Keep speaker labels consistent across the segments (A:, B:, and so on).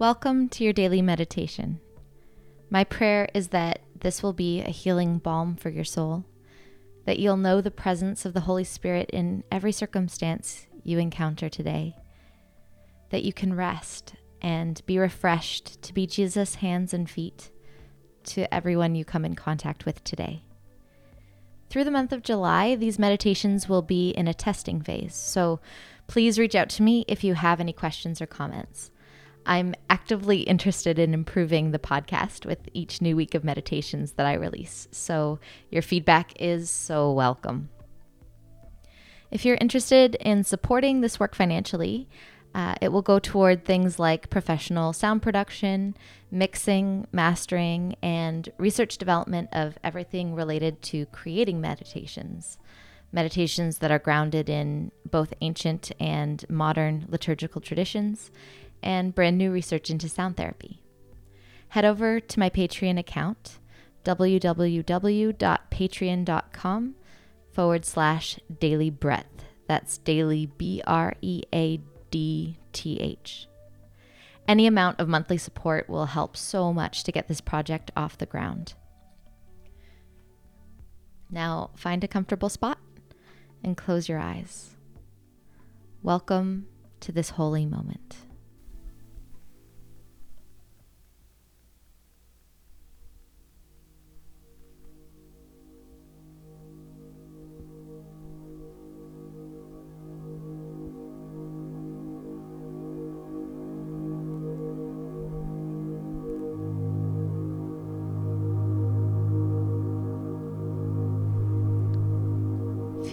A: Welcome to your daily meditation. My prayer is that this will be a healing balm for your soul, that you'll know the presence of the Holy Spirit in every circumstance you encounter today, that you can rest and be refreshed to be Jesus' hands and feet to everyone you come in contact with today. Through the month of July, these meditations will be in a testing phase, so please reach out to me if you have any questions or comments. I'm actively interested in improving the podcast with each new week of meditations that I release, so your feedback is so welcome. If you're interested in supporting this work financially, uh, it will go toward things like professional sound production, mixing, mastering, and research development of everything related to creating meditations. Meditations that are grounded in both ancient and modern liturgical traditions, and brand new research into sound therapy. Head over to my Patreon account, www.patreon.com forward slash daily breadth. That's daily B R E A D T H. Any amount of monthly support will help so much to get this project off the ground. Now, find a comfortable spot and close your eyes. Welcome to this holy moment.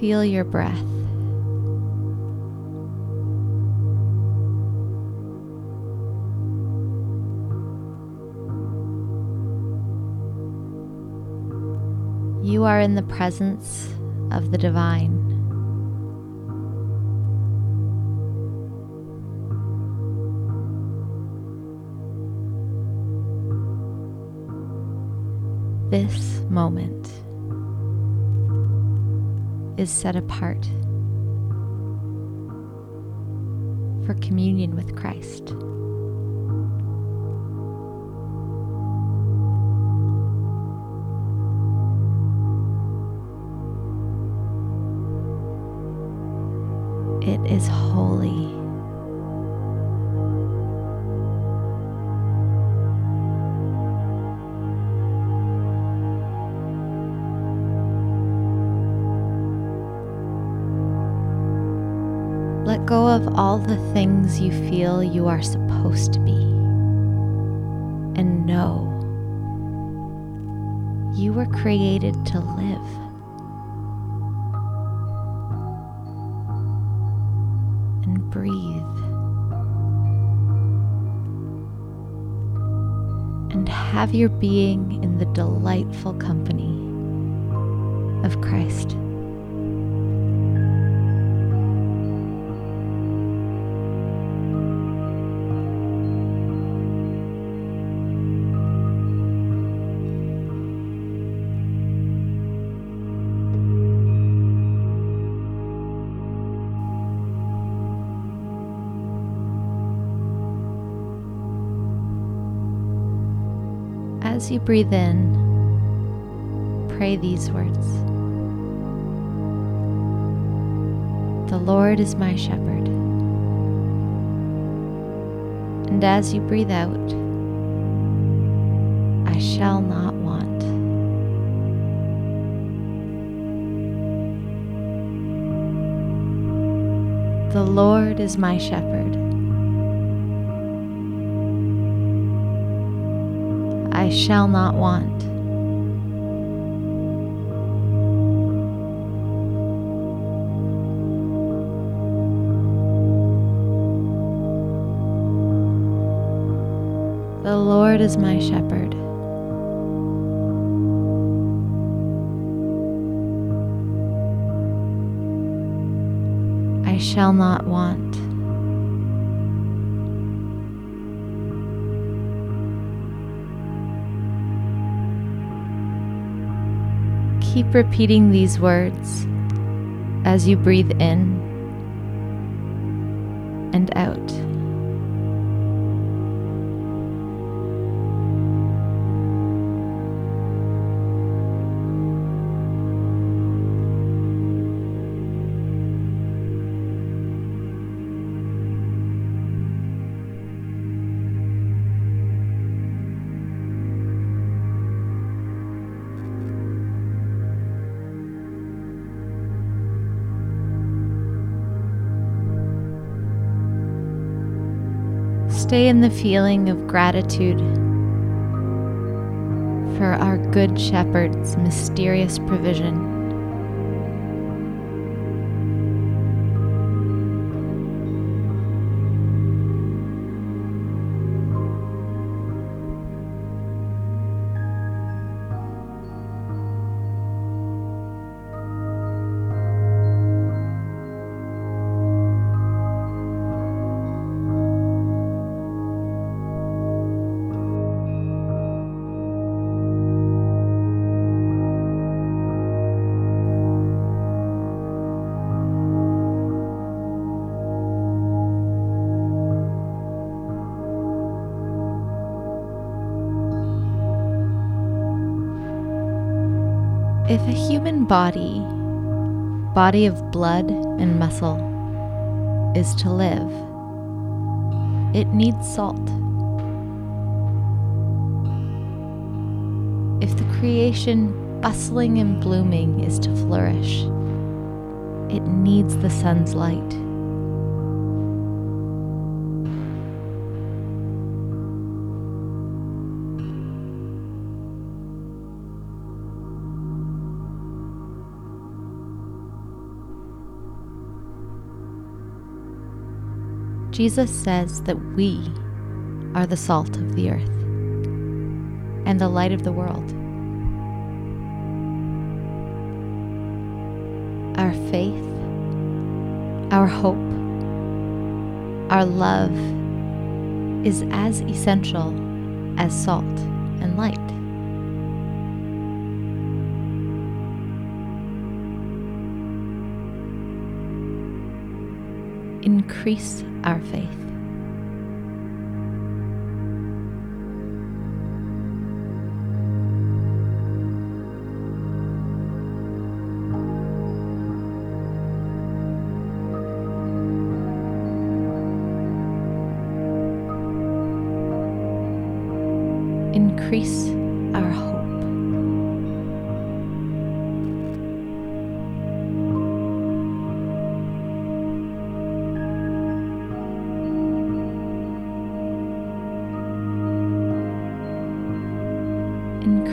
A: Feel your breath. You are in the presence of the divine. This moment is set apart for communion with Christ. Go of all the things you feel you are supposed to be. And know you were created to live. And breathe. And have your being in the delightful company of Christ. You breathe in, pray these words The Lord is my shepherd. And as you breathe out, I shall not want. The Lord is my shepherd. Shall not want. The Lord is my shepherd. I shall not want. Keep repeating these words as you breathe in and out. Stay in the feeling of gratitude for our Good Shepherd's mysterious provision. If a human body, body of blood and muscle, is to live, it needs salt. If the creation bustling and blooming is to flourish, it needs the sun's light. Jesus says that we are the salt of the earth and the light of the world. Our faith, our hope, our love is as essential as salt and light. Increase our faith.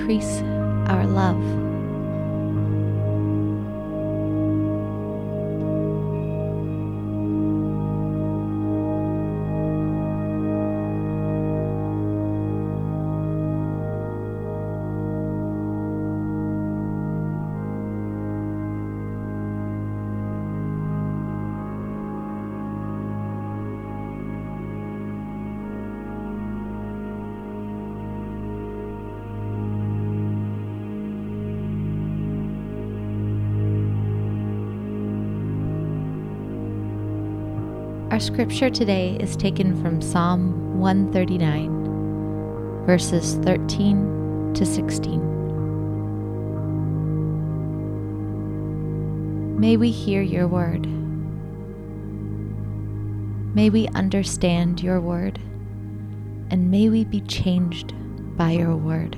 A: Increase our love. Our scripture today is taken from Psalm 139, verses 13 to 16. May we hear your word. May we understand your word, and may we be changed by your word.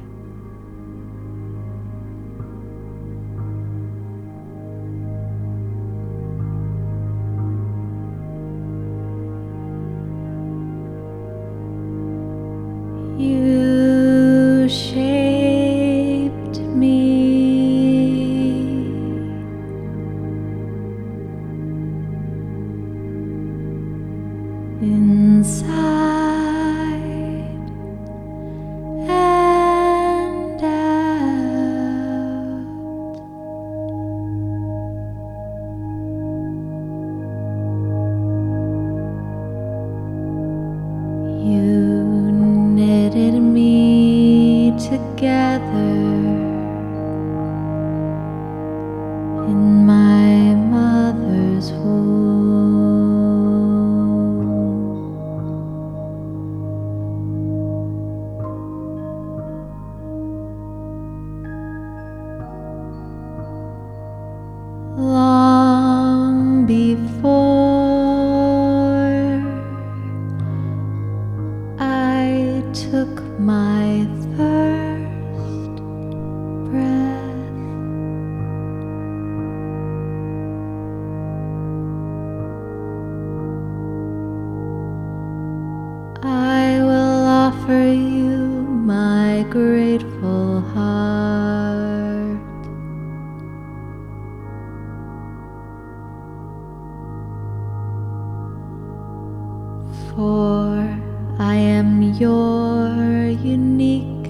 A: for I am your unique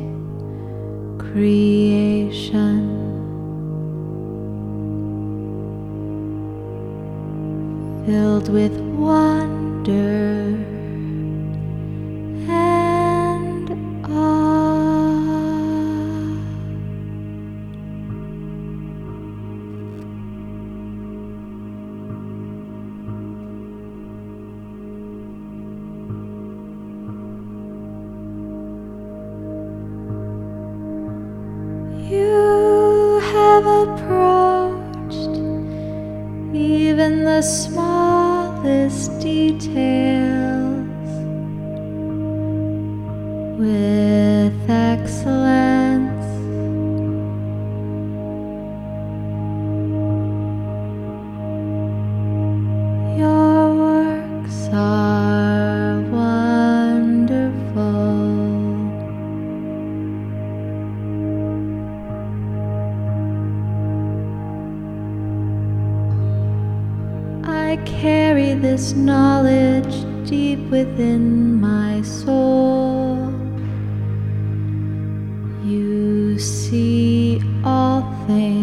A: creation. Filled with even the smallest details with excellence. I carry this knowledge deep within my soul. You see all things.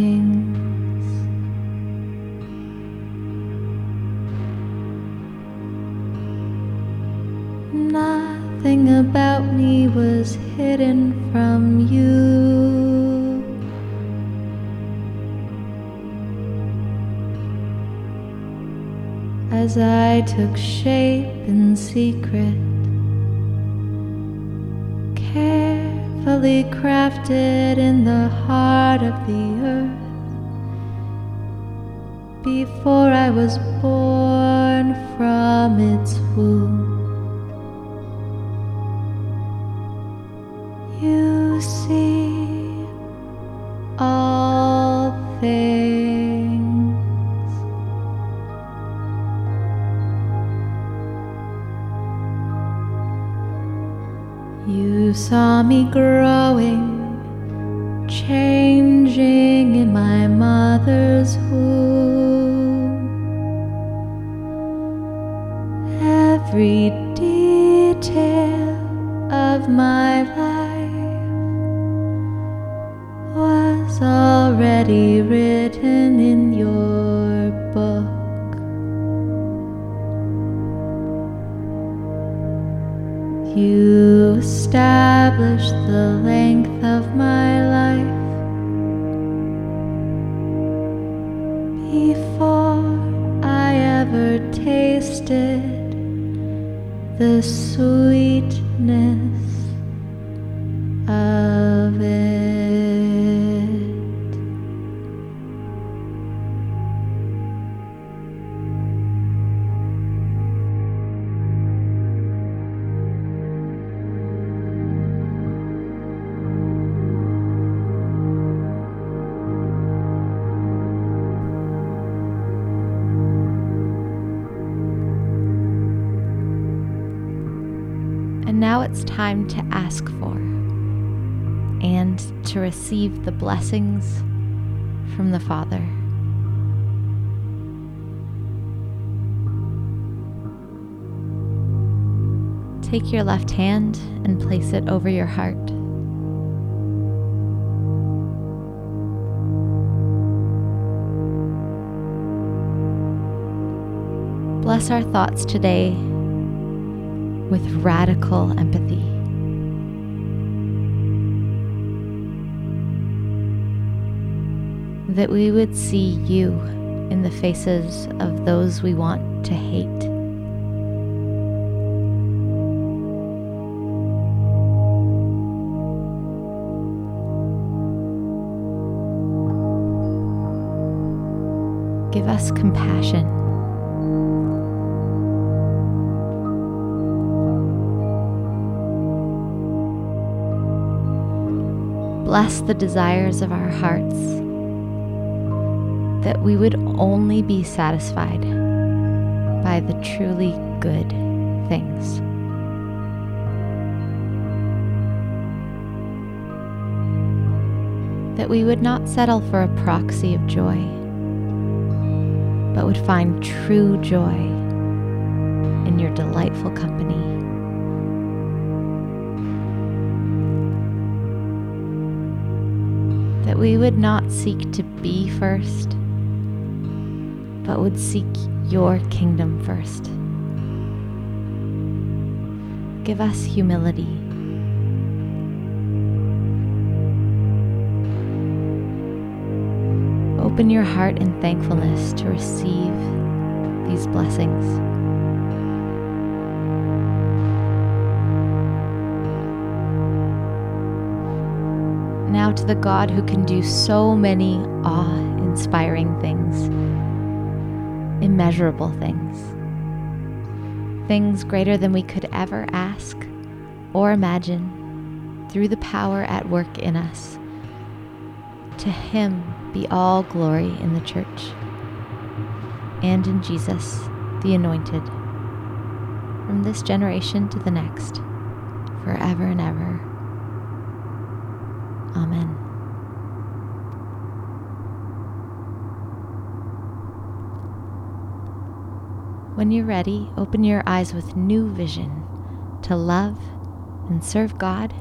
A: As I took shape in secret, carefully crafted in the heart of the earth. Before I was born from its womb, You saw me growing, changing in my mother's womb. And now it's time to ask for and to receive the blessings from the Father. Take your left hand and place it over your heart. Bless our thoughts today with radical empathy. That we would see you in the faces of those we want to hate. Give us Bless the desires of our hearts, that we would only be satisfied by the truly good things. That we would not settle for a proxy of joy, but would find true joy in your delightful company that we would not seek to be first, but would seek your kingdom first. Give us humility. Open your heart in thankfulness to receive these blessings. To the God who can do so many awe inspiring things, immeasurable things, things greater than we could ever ask or imagine through the power at work in us. To Him be all glory in the church and in Jesus, the Anointed, from this generation to the next, forever and ever. Amen. When you're ready, open your eyes with new vision to love and serve God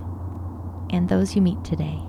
A: and those you meet today.